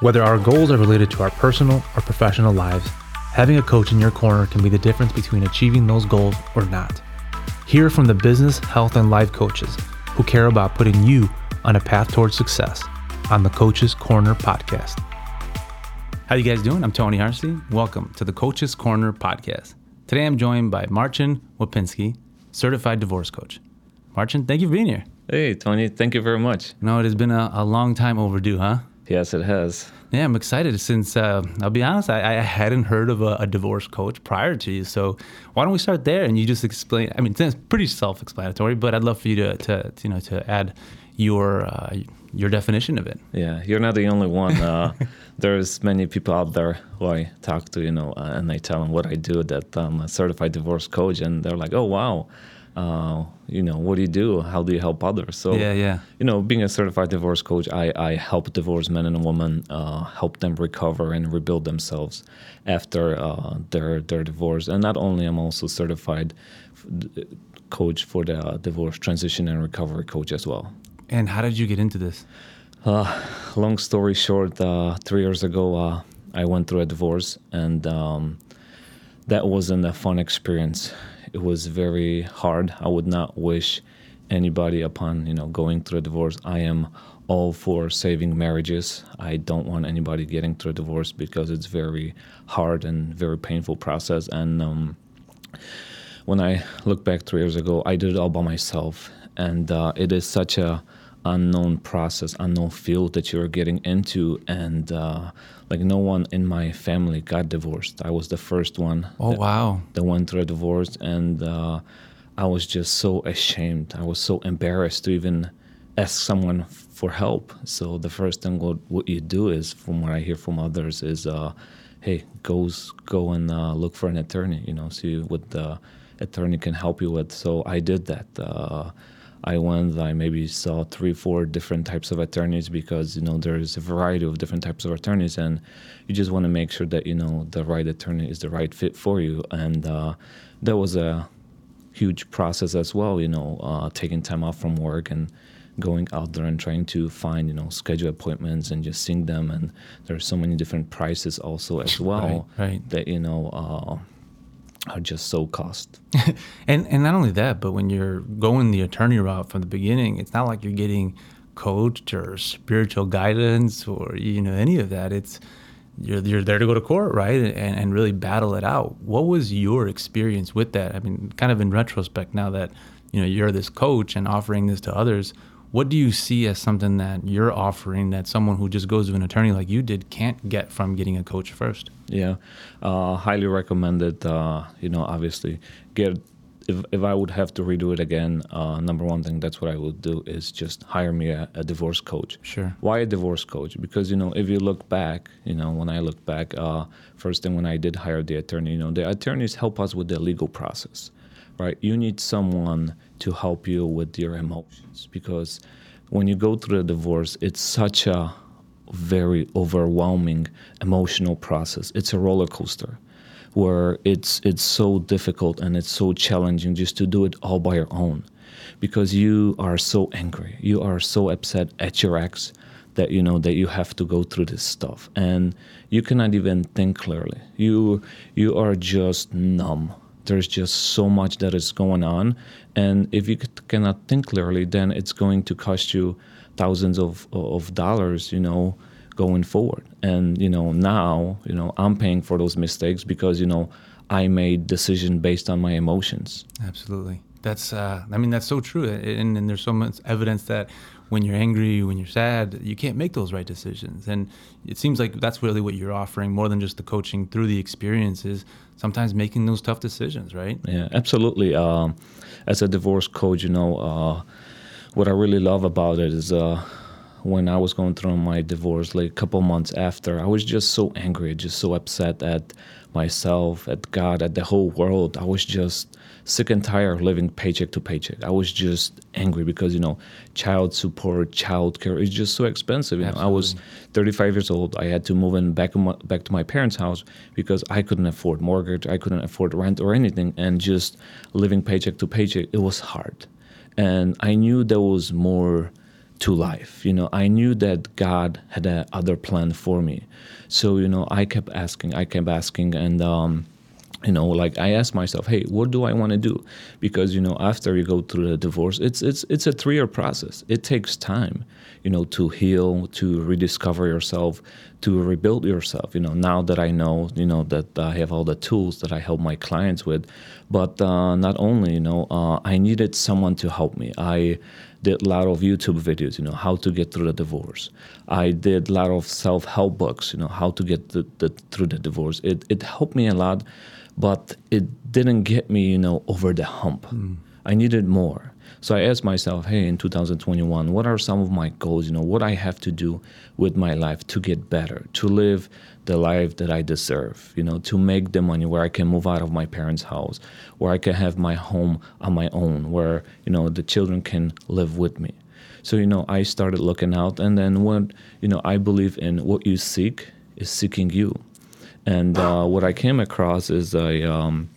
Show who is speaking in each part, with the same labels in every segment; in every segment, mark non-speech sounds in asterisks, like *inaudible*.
Speaker 1: Whether our goals are related to our personal or professional lives, having a coach in your corner can be the difference between achieving those goals or not. Hear from the business, health, and life coaches who care about putting you on a path towards success on the Coach's Corner podcast. How you guys doing? I'm Tony Harsey. Welcome to the Coach's Corner podcast. Today I'm joined by Marcin Lapczynski, certified divorce coach. Marcin, thank you for being here.
Speaker 2: Hey, Tony, thank you very much.
Speaker 1: No, it has been a, a long time overdue, huh?
Speaker 2: Yes, it has.
Speaker 1: Yeah, I'm excited since uh, I'll be honest, I, I hadn't heard of a, a, divorce coach prior to you. So why don't we start there and you just explain? I mean, it's pretty self-explanatory, but I'd love for you to, to, you know to add your uh, your definition of it.
Speaker 2: Yeah, you're not the only one. Uh, *laughs* there's many people out there who I talk to, you know, uh, and I tell them what I do. That I'm a certified divorce coach, and they're like, "Oh, wow." Uh, you know, what do you do? How do you help others?
Speaker 1: So, yeah, yeah.
Speaker 2: You know, being a certified divorce coach, I, I help divorced men and women uh, help them recover and rebuild themselves after uh, their their divorce. And not only I'm also certified coach for the divorce transition and recovery coach as well.
Speaker 1: And how did you get into this?
Speaker 2: Uh, long story short, uh, three years ago, uh, I went through a divorce, and um, that wasn't a fun experience it was very hard. I would not wish anybody upon you know going through a divorce. I am all for saving marriages. I don't want anybody getting through a divorce because it's very hard and very painful process. And um, when I look back three years ago, I did it all by myself, and uh, it is such a unknown process, unknown field that you're getting into, and uh, like no one in my family got divorced. I was the first one.
Speaker 1: Oh
Speaker 2: that,
Speaker 1: wow!
Speaker 2: That went through a divorce, and uh, I was just so ashamed. I was so embarrassed to even ask someone for help. So the first thing what, what you do is, from what I hear from others, is, uh, hey, goes go and uh, look for an attorney. You know, see what the attorney can help you with. So I did that uh, I went, I maybe saw three, four different types of attorneys because, you know, there's a variety of different types of attorneys and you just want to make sure that, you know, the right attorney is the right fit for you. And uh, that was a huge process as well, you know, uh, taking time off from work and going out there and trying to find, you know, schedule appointments and just seeing them. And there's so many different prices also as well
Speaker 1: right, right.
Speaker 2: that, you know, uh, are just so cost. *laughs*
Speaker 1: and and not only that, but when you're going the attorney route from the beginning, it's not like you're getting coached or spiritual guidance or you know any of that. It's you're you're there to go to court, right, and and really battle it out. What was your experience with that? I mean, kind of in retrospect, now that you know you're this coach and offering this to others, what do you see as something that you're offering that someone who just goes to an attorney like you did can't get from getting a coach first?
Speaker 2: Yeah, uh, highly recommended. Uh, you know, obviously, get if if I would have to redo it again, uh, number one thing that's what I would do is just hire me a, a, divorce coach.
Speaker 1: Sure.
Speaker 2: Why a divorce coach? Because you know, if you look back, you know, when I look back, uh, first thing when I did hire the attorney, you know, the attorneys help us with the legal process right? You need someone to help you with your emotions because when you go through a divorce, it's such a very overwhelming emotional process. It's a roller coaster where it's it's so difficult and it's so challenging just to do it all by your own because you are so angry. You are so upset at your ex that you know that you have to go through this stuff and you cannot even think clearly. You you are just numb there's just so much that is going on. And if you cannot think clearly then it's going to cost you thousands of of dollars you know going forward. And you know now you know i'm paying for those mistakes because you know i made decision based on my emotions.
Speaker 1: Absolutely. That's uh, i mean that's so true. And, and there's so much evidence that when you're angry, when you're sad, you can't make those right decisions. And it seems like that's really what you're offering more than just the coaching through the experiences, sometimes making those tough decisions, right?
Speaker 2: Yeah, absolutely. Um, as a divorce coach, you know, uh, what I really love about it is uh, when I was going through my divorce, like a couple months after, I was just so angry, just so upset at myself, at God, at the whole world. I was just sick and tired of living paycheck to paycheck. I was just angry because you know, child support, child care is just so expensive. You know, I was 35 years old. I had to move in back my, back to my parents' house because I couldn't afford mortgage, I couldn't afford rent or anything, and just living paycheck to paycheck, it was hard. And I knew there was more to life. You know, I knew that God had a other plan for me. So, you know, I kept asking, I kept asking, and, um, you know, like I ask myself, hey, what do I want to do? Because, you know, after you go through the divorce, it's, it's, it's a three year process. It takes time, you know, to heal, to rediscover yourself, to rebuild yourself. You know, now that I know, you know, that I have all the tools that I help my clients with, but uh, not only, you know, uh, I needed someone to help me. I, did a lot of YouTube videos, you know, how to get through the divorce. I did a lot of self-help books, you know, how to get the, the, through the divorce. It, it helped me a lot, but it didn't get me, you know, over the hump. Mm. I needed more. So I asked myself, hey, in 2021, what are some of my goals? You know, what I have to do with my life to get better, to live the life that I deserve, you know, to make the money where I can move out of my parents' house, where I can have my home on my own, where, you know, the children can live with me. So, you know, I started looking out. And then what, you know, I believe in what you seek is seeking you. And uh, what I came across is a, um,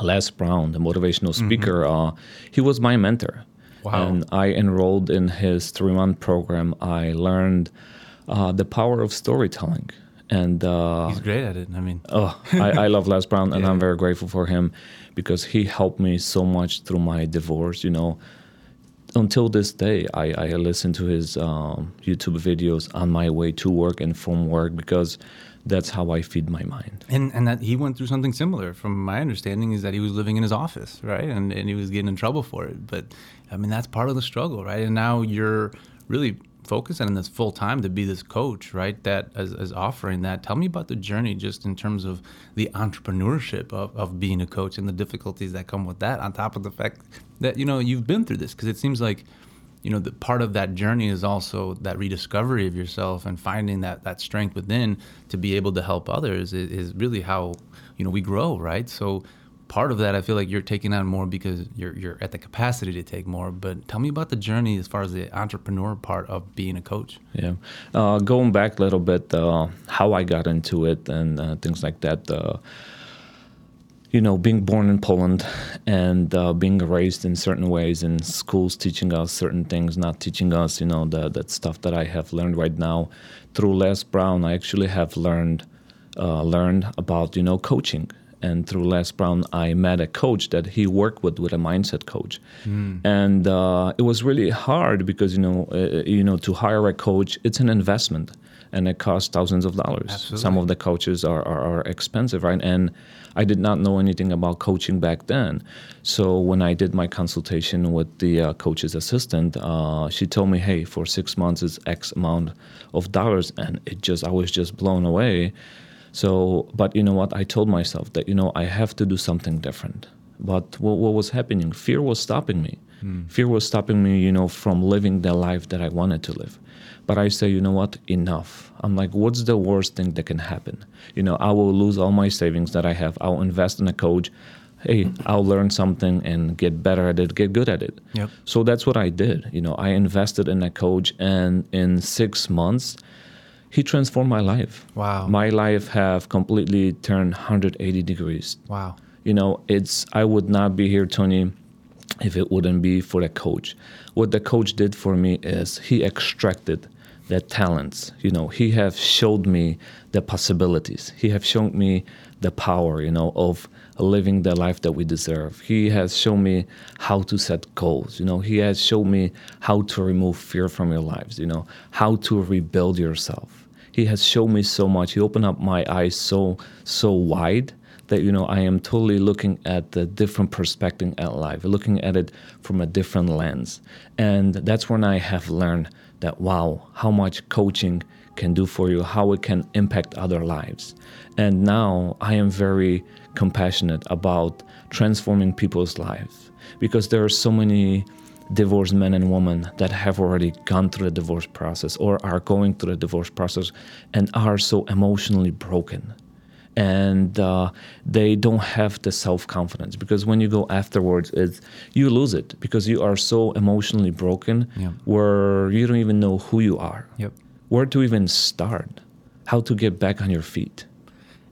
Speaker 2: Les Brown, the motivational mm-hmm. speaker, mm-hmm. uh, he was my mentor. Wow. And I enrolled in his three month program. I learned uh, the power of storytelling. And uh,
Speaker 1: he's great at it. I mean,
Speaker 2: oh, I, I love Les Brown, and *laughs* yeah. I'm very grateful for him because he helped me so much through my divorce. You know, until this day, I, I listen to his um, YouTube videos on my way to work and from work because that's how I feed my mind.
Speaker 1: And and that he went through something similar. From my understanding, is that he was living in his office, right, and and he was getting in trouble for it. But I mean, that's part of the struggle, right? And now you're really focusing on this full time to be this coach, right? That as, as offering that. Tell me about the journey, just in terms of the entrepreneurship of, of being a coach and the difficulties that come with that. On top of the fact that you know you've been through this, because it seems like you know, the part of that journey is also that rediscovery of yourself and finding that that strength within to be able to help others is, is really how you know we grow, right? So part of that, I feel like you're taking on more because you're you're at the capacity to take more. But tell me about the journey as far as the entrepreneur part of being a coach.
Speaker 2: Yeah, uh, going back a little bit, uh, how I got into it and uh, things like that. Uh, you know, being born in Poland and uh, being raised in certain ways in schools, teaching us certain things, not teaching us, you know, the, that stuff that I have learned right now. Through Les Brown, I actually have learned uh, learned about, you know, coaching. And through Les Brown, I met a coach that he worked with, with a mindset coach, mm. and uh, it was really hard because you know, uh, you know, to hire a coach, it's an investment and it costs thousands of dollars. Absolutely. Some of the coaches are, are, are, expensive, right? And I did not know anything about coaching back then. So when I did my consultation with the uh, coach's assistant, uh, she told me, "Hey, for six months is X amount of dollars," and it just I was just blown away. So, but you know what? I told myself that you know I have to do something different. But what, what was happening? Fear was stopping me. Mm. Fear was stopping me, you know, from living the life that I wanted to live. But I say, you know what, enough. I'm like, what's the worst thing that can happen? You know, I will lose all my savings that I have. I'll invest in a coach. Hey, I'll learn something and get better at it, get good at it. Yep. So that's what I did. You know, I invested in a coach, and in six months, he transformed my life.
Speaker 1: Wow.
Speaker 2: My life have completely turned 180 degrees.
Speaker 1: Wow.
Speaker 2: You know, it's I would not be here, Tony, if it wouldn't be for the coach. What the coach did for me is he extracted the talents. You know, he have showed me the possibilities. He have shown me the power, you know, of living the life that we deserve. He has shown me how to set goals. You know, he has shown me how to remove fear from your lives. You know, how to rebuild yourself. He has shown me so much. He opened up my eyes so so wide that you know I am totally looking at the different perspective at life, looking at it from a different lens, and that's when I have learned that wow, how much coaching can do for you, how it can impact other lives, and now I am very compassionate about transforming people's lives because there are so many divorced men and women that have already gone through the divorce process or are going through the divorce process and are so emotionally broken and uh, they don't have the self confidence because when you go afterwards, it's you lose it because you are so emotionally broken yep. where you don't even know who you are,
Speaker 1: yep.
Speaker 2: where to even start, how to get back on your feet.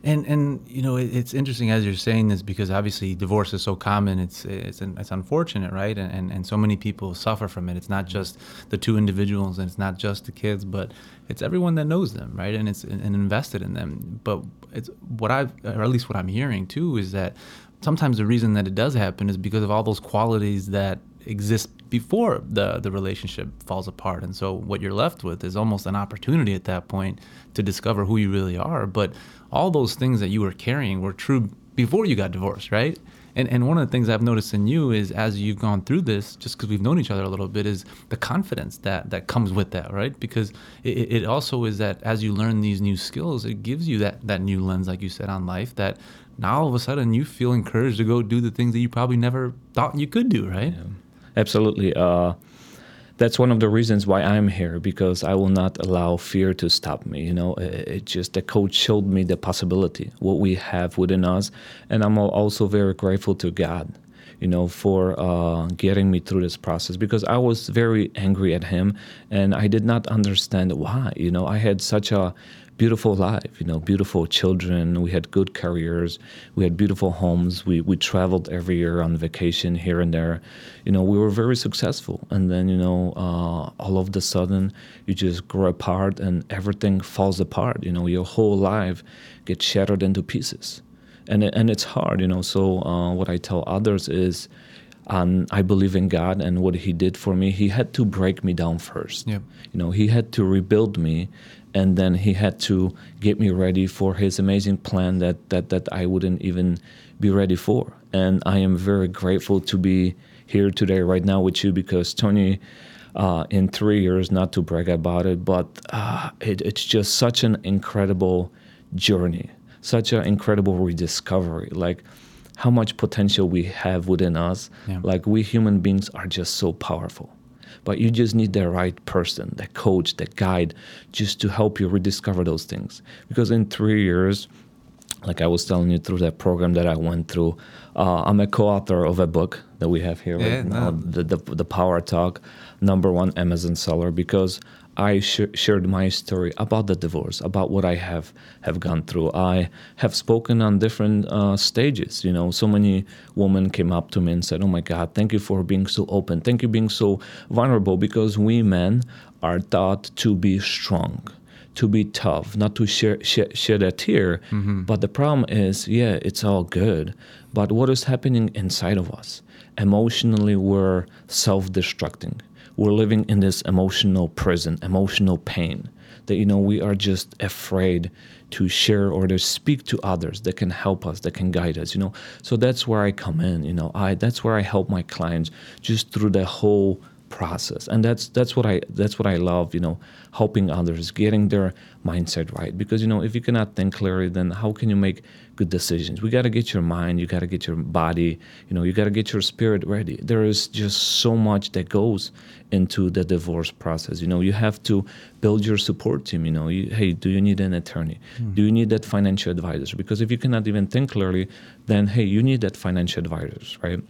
Speaker 1: And and you know it, it's interesting as you're saying this because obviously divorce is so common. It's it's it's unfortunate, right? And, and and so many people suffer from it. It's not just the two individuals, and it's not just the kids, but it's everyone that knows them, right? And it's and invested in them. But it's what I've or at least what I'm hearing too is that sometimes the reason that it does happen is because of all those qualities that exist before the the relationship falls apart. And so what you're left with is almost an opportunity at that point to discover who you really are. But all those things that you were carrying were true before you got divorced right? And and one of the things I've noticed in you is as you've gone through this just because we've known each other a little bit is the confidence that that comes with that right? Because it, it also is that as you learn these new skills it gives you that that new lens like you said on life that now all of a sudden you feel encouraged to go do the things that you probably never thought you could do right? Yeah
Speaker 2: absolutely. Uh, that's one of the reasons why I'm here because I will not allow fear to stop me. You know, it, it, just the coach showed me the possibility, what we have within us, and I'm also very grateful to God, you know, for uh, getting me through this process because I was very angry at him and I did not understand why. You know, I had such a beautiful life, you know, beautiful children. We had good careers. We had beautiful homes. We, we traveled every year on vacation here and there. You know, we were very successful. And then, you know, uh, all of the sudden you just grow apart and everything falls apart. You know, your whole life gets shattered into pieces. And, and it's hard, you know. So uh, what I tell others is, um, I believe in God and what He did for me. He had to break me down first. Yep. You know, He had to rebuild me, and then he had to get me ready for his amazing plan that that that I wouldn't even be ready for. And I am very grateful to be here today, right now, with you, because Tony. Uh, in three years, not to brag about it, but uh, it, it's just such an incredible journey, such an incredible rediscovery. Like how much potential we have within us. Yeah. Like we human beings are just so powerful but you just need the right person, the coach, the guide, just to help you rediscover those things. Because in three years, like I was telling you through that program that I went through, uh, I'm a co-author of a book that we have here yeah, right now, the, the, the Power Talk, number one Amazon seller, because I sh- shared my story about the divorce, about what I have have gone through. I have spoken on different uh, stages. You know, so many women came up to me and said, "Oh my God, thank you for being so open. Thank you being so vulnerable." Because we men are taught to be strong, to be tough, not to share, shed, shed a tear. Mm-hmm. But the problem is, yeah, it's all good. But what is happening inside of us? Emotionally, we're self-destructing we're living in this emotional prison, emotional pain that you know we are just afraid to share or to speak to others that can help us that can guide us you know? So that's where i come in you know? I that's where i help my clients just through the whole process. And that's that's what i that's what i love you know helping others getting their mindset right. Because you know if you cannot think clearly then how can you make good decisions? We got to get your mind you got to get your body you know you got to get your spirit ready. There is just so much that goes into the divorce process. You know you have to build your support team you know. You, hey do you need an attorney? Mm. do you need that financial advisor? Because if you cannot even think clearly then hey you need that financial advisor right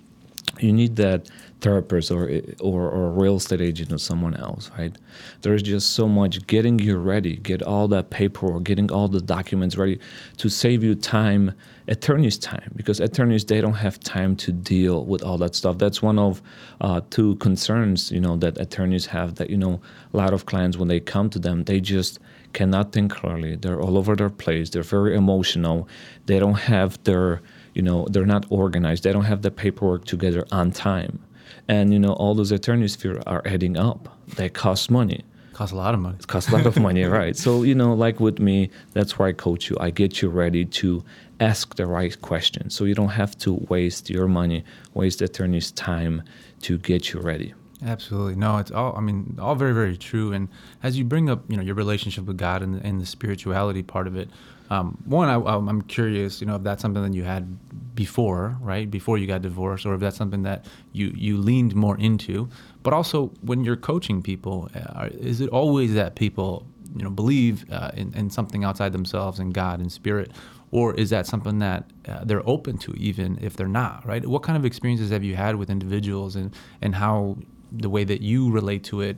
Speaker 2: you need that therapist or, or or a real estate agent or someone else, right? There's just so much getting you ready, get all that paperwork, getting all the documents ready to save you time, attorneys' time, because attorneys they don't have time to deal with all that stuff. That's one of uh, two concerns, you know, that attorneys have. That you know, a lot of clients when they come to them, they just cannot think clearly. They're all over their place. They're very emotional. They don't have their you know they're not organized. They don't have the paperwork together on time. And you know all those attorneys fees are adding up. They cost money.
Speaker 1: Cost a lot of money.
Speaker 2: It costs a lot of *laughs* money right? So you know like with me that's why i coach you. I get you ready to ask the right questions so you don't have to waste your money waste attorney's time to get you ready.
Speaker 1: Absolutely. No, it's all, I mean, all very, very true. And as you bring up, you know, your relationship with God and, and the spirituality part of it, um, one, I, am curious, you know, if that's something that you had before, right, before you got divorced, or if that's something that you you leaned more into. But also, when you're coaching people, uh, is it always that people, you know, believe uh, in, in, something outside themselves and God and spirit, or is that something that uh, they're open to, even if they're not, right? What kind of experiences have you had with individuals, and and how the way that you relate to it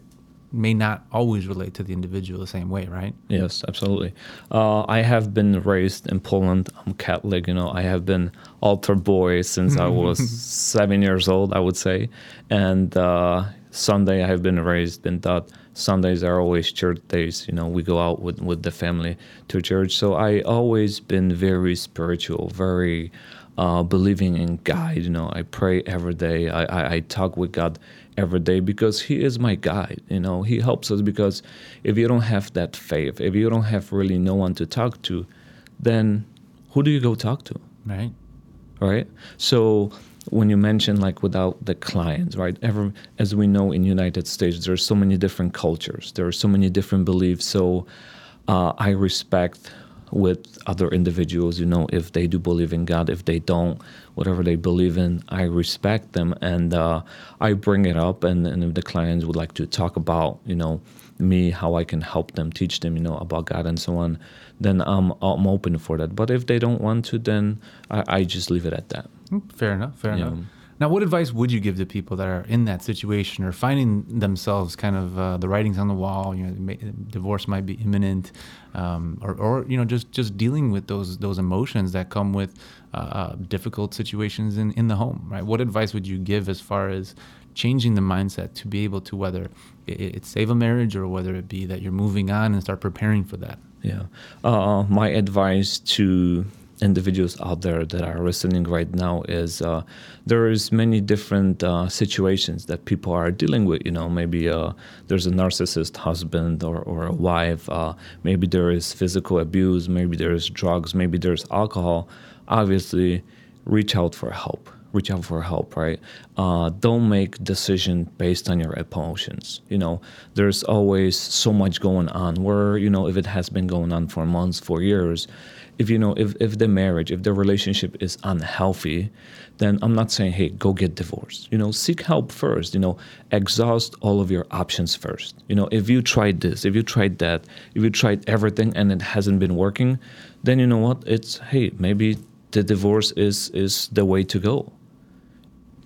Speaker 1: may not always relate to the individual the same way, right?
Speaker 2: Yes, absolutely. Uh, I have been raised in Poland. I'm Catholic. You know, I have been altar boy since I was *laughs* seven years old, I would say. And uh, Sunday, I have been raised, been taught Sundays are always church days. You know, we go out with, with the family to church. So I always been very spiritual, very uh, believing in God. You know, I pray every day. I, I, I talk with God every day because He is my guide. You know, He helps us because if you don't have that faith, if you don't have really no one to talk to, then who do you go talk to?
Speaker 1: Right.
Speaker 2: Right. So when you mention like without the clients, right? Ever as we know in United States, there are so many different cultures. There are so many different beliefs. So uh, I respect with other individuals, you know, if they do believe in God, if they don't, whatever they believe in, I respect them and uh, I bring it up. And, and if the clients would like to talk about, you know, me, how I can help them, teach them, you know, about God and so on, then I'm, I'm open for that. But if they don't want to, then I, I just leave it at that.
Speaker 1: Fair enough. Fair yeah. enough. Now, what advice would you give to people that are in that situation or finding themselves kind of uh, the writings on the wall? You know, may, divorce might be imminent, um, or, or you know, just just dealing with those those emotions that come with uh, uh, difficult situations in in the home. Right? What advice would you give as far as changing the mindset to be able to whether it, it save a marriage or whether it be that you're moving on and start preparing for that?
Speaker 2: Yeah, uh, my advice to individuals out there that are listening right now is uh, there is many different uh, situations that people are dealing with. You know, maybe uh, there's a narcissist husband or, or a wife. Uh, maybe there is physical abuse. Maybe there's drugs. Maybe there's alcohol. Obviously, reach out for help. Reach out for help, right? Uh, don't make decision based on your emotions. You know, there's always so much going on. Where you know, if it has been going on for months, for years, if you know if, if the marriage if the relationship is unhealthy then i'm not saying hey go get divorced. You know seek help first you know exhaust all of your options first. You know if you tried this if you tried that if you tried everything and it hasn't been working then you know what? It's hey maybe the divorce is is the way to go.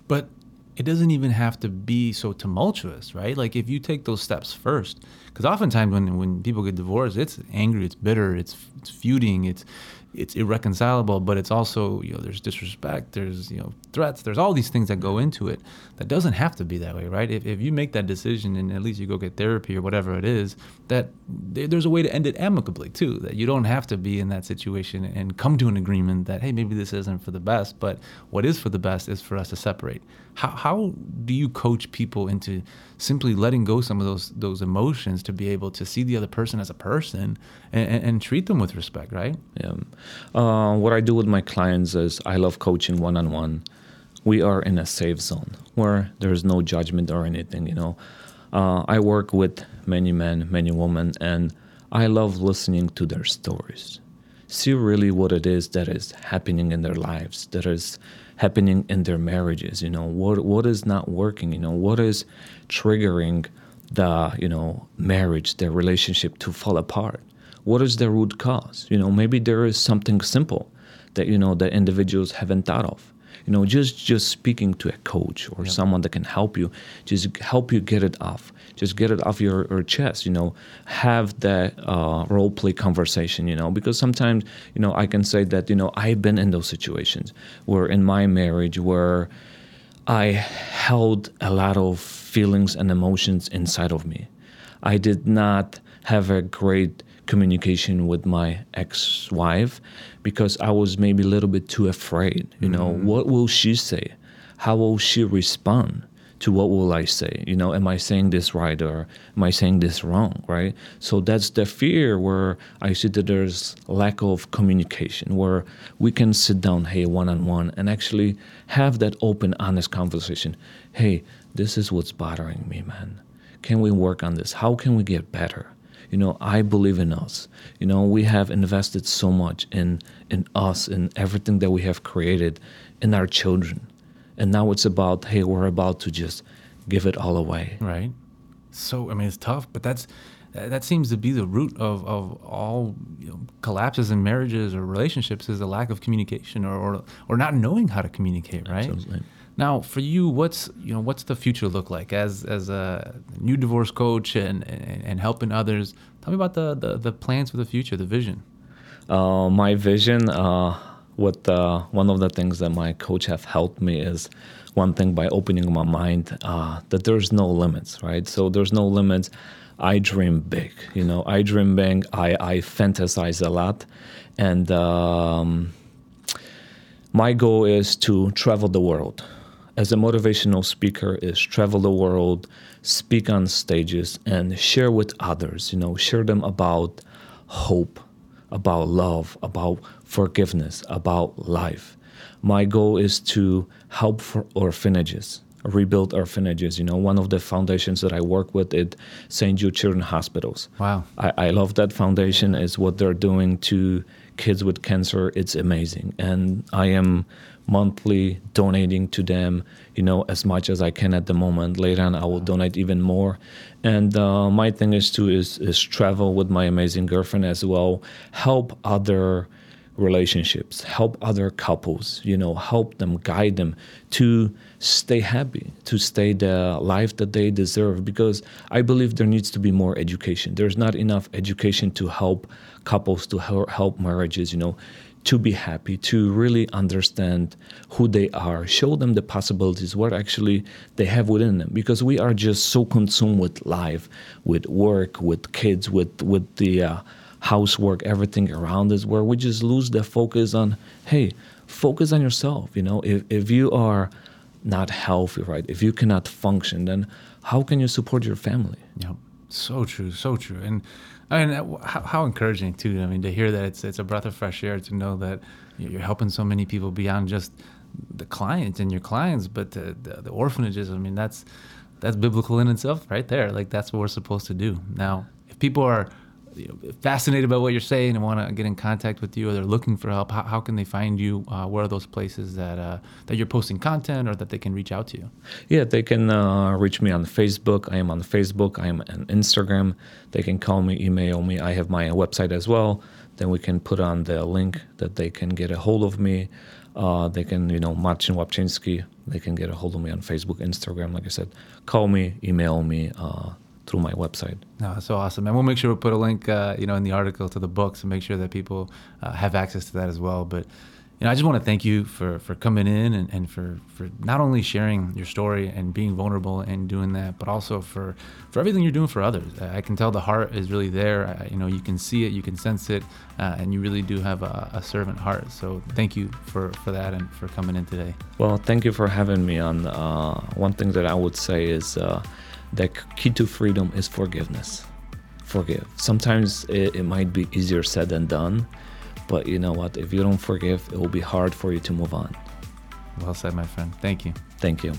Speaker 1: But it doesn't even have to be so tumultuous, right? Like if you take those steps first, because oftentimes when when people get divorced, it's angry, it's bitter, it's it's feuding, it's it's irreconcilable, but it's also you know there's disrespect, there's you know threats, there's all these things that go into it. That doesn't have to be that way, right? If if you make that decision and at least you go get therapy or whatever it is, that there's a way to end it amicably too. That you don't have to be in that situation and come to an agreement that hey maybe this isn't for the best, but what is for the best is for us to separate. How how do you coach people into simply letting go some of those those emotions to be able to see the other person as a person and, and, and treat them with respect, right?
Speaker 2: Yeah. Uh, what I do with my clients is I love coaching one on one. We are in a safe zone where there's no judgment or anything. You know, uh, I work with many men, many women, and I love listening to their stories. See really what it is that is happening in their lives, that is happening in their marriages. You know, what what is not working. You know, what is triggering the you know marriage, their relationship to fall apart what is the root cause? You know, maybe there is something simple that you know the individuals haven't thought of. You know, just just speaking to a coach or yep. someone that can help you, just help you get it off. Just get it off your, your chest. You know, have that uh, role play conversation. You know, because sometimes you know I can say that you know I've been in those situations where in my marriage where I held a lot of feelings and emotions inside of me. I did not have a great communication with my ex-wife because I was maybe a little bit too afraid. You know, mm-hmm. what will she say? How will she respond to what will I say? You know, am I saying this right or am I saying this wrong? Right. So that's the fear where I see that there's lack of communication where we can sit down, hey, one on one, and actually have that open, honest conversation. Hey, this is what's bothering me, man. Can we work on this? How can we get better? you know i believe in us you know we have invested so much in in us in everything that we have created in our children and now it's about hey we're about to just give it all away
Speaker 1: right so i mean it's tough but that's that seems to be the root of, of all you know, collapses in marriages or relationships is a lack of communication or, or, or not knowing how to communicate right
Speaker 2: Absolutely.
Speaker 1: Now, for you, what's you know what's the future look like as as a new divorce coach and and, and helping others? Tell me about the, the the plans for the future, the vision.
Speaker 2: Uh, my vision, uh, what uh, one of the things that my coach have helped me is one thing by opening my mind uh, that there's no limits, right? So there's no limits. I dream big, you know. I dream big. I I fantasize a lot, and um, my goal is to travel the world as a motivational speaker is travel the world, speak on stages, and share with others. You know, share them about hope, about love, about forgiveness, about life. My goal is to help for orphanages, rebuild orphanages. You know, one of the foundations that I work with is St. Jude Children's Hospitals.
Speaker 1: Wow.
Speaker 2: I, I love that foundation. Is what they're doing to kids with cancer. It's amazing, and I am monthly donating to them you know as much as i can at the moment later on i will donate even more and uh, my thing is to is, is travel with my amazing girlfriend as well help other relationships help other couples you know help them guide them to stay happy to stay the life that they deserve because i believe there needs to be more education there's not enough education to help couples to help marriages you know to be happy, to really understand who they are, show them the possibilities, what actually they have within them. Because we are just so consumed with life, with work, with kids, with with the uh, housework, everything around us, where we just lose the focus on, hey, focus on yourself. You know, if if you are not healthy, right? If you cannot function, then how can you support your family?
Speaker 1: Yeah, So true, so true. And I mean, how, how, encouraging too. I mean, to hear that it's it's a breath of fresh air to know that you're helping so many people beyond just the clients and your clients, but the, the, the orphanages. I mean, that's that's biblical in itself, right there. Like that's what we're supposed to do. Now, if people are you know, fascinated by what you're saying and want to get in contact with you, or they're looking for help, how, how can they find you? Uh, where are those places that uh, that you're posting content, or that they can reach out to you?
Speaker 2: Yeah, they can uh, reach me on Facebook. I am on Facebook. I am on Instagram. They can call me, email me. I have my website as well. Then we can put on the link that they can get a hold of me. Uh, they can, you know, Marcin Łapczyński. They can get a hold of me on Facebook, Instagram. Like I said, call me, email me uh, through my website.
Speaker 1: No, that's so awesome, and we'll make sure we put a link, uh, you know, in the article to the books and make sure that people uh, have access to that as well. But you know, I just want to thank you for for coming in and, and for for not only sharing your story and being vulnerable and doing that, but also for for everything you're doing for others. I can tell the heart is really there. I, you know, you can see it, you can sense it, uh, and you really do have a, a, servant heart. So thank you for for that and for coming in today.
Speaker 2: Well, thank you for having me on. Uh, one thing that I would say is uh, the key to freedom is forgiveness. Forgive. Sometimes it, it might be easier said than done, but you know what? If you don't forgive, it will be hard for you to move on.
Speaker 1: Well said, my friend. Thank you.
Speaker 2: Thank you.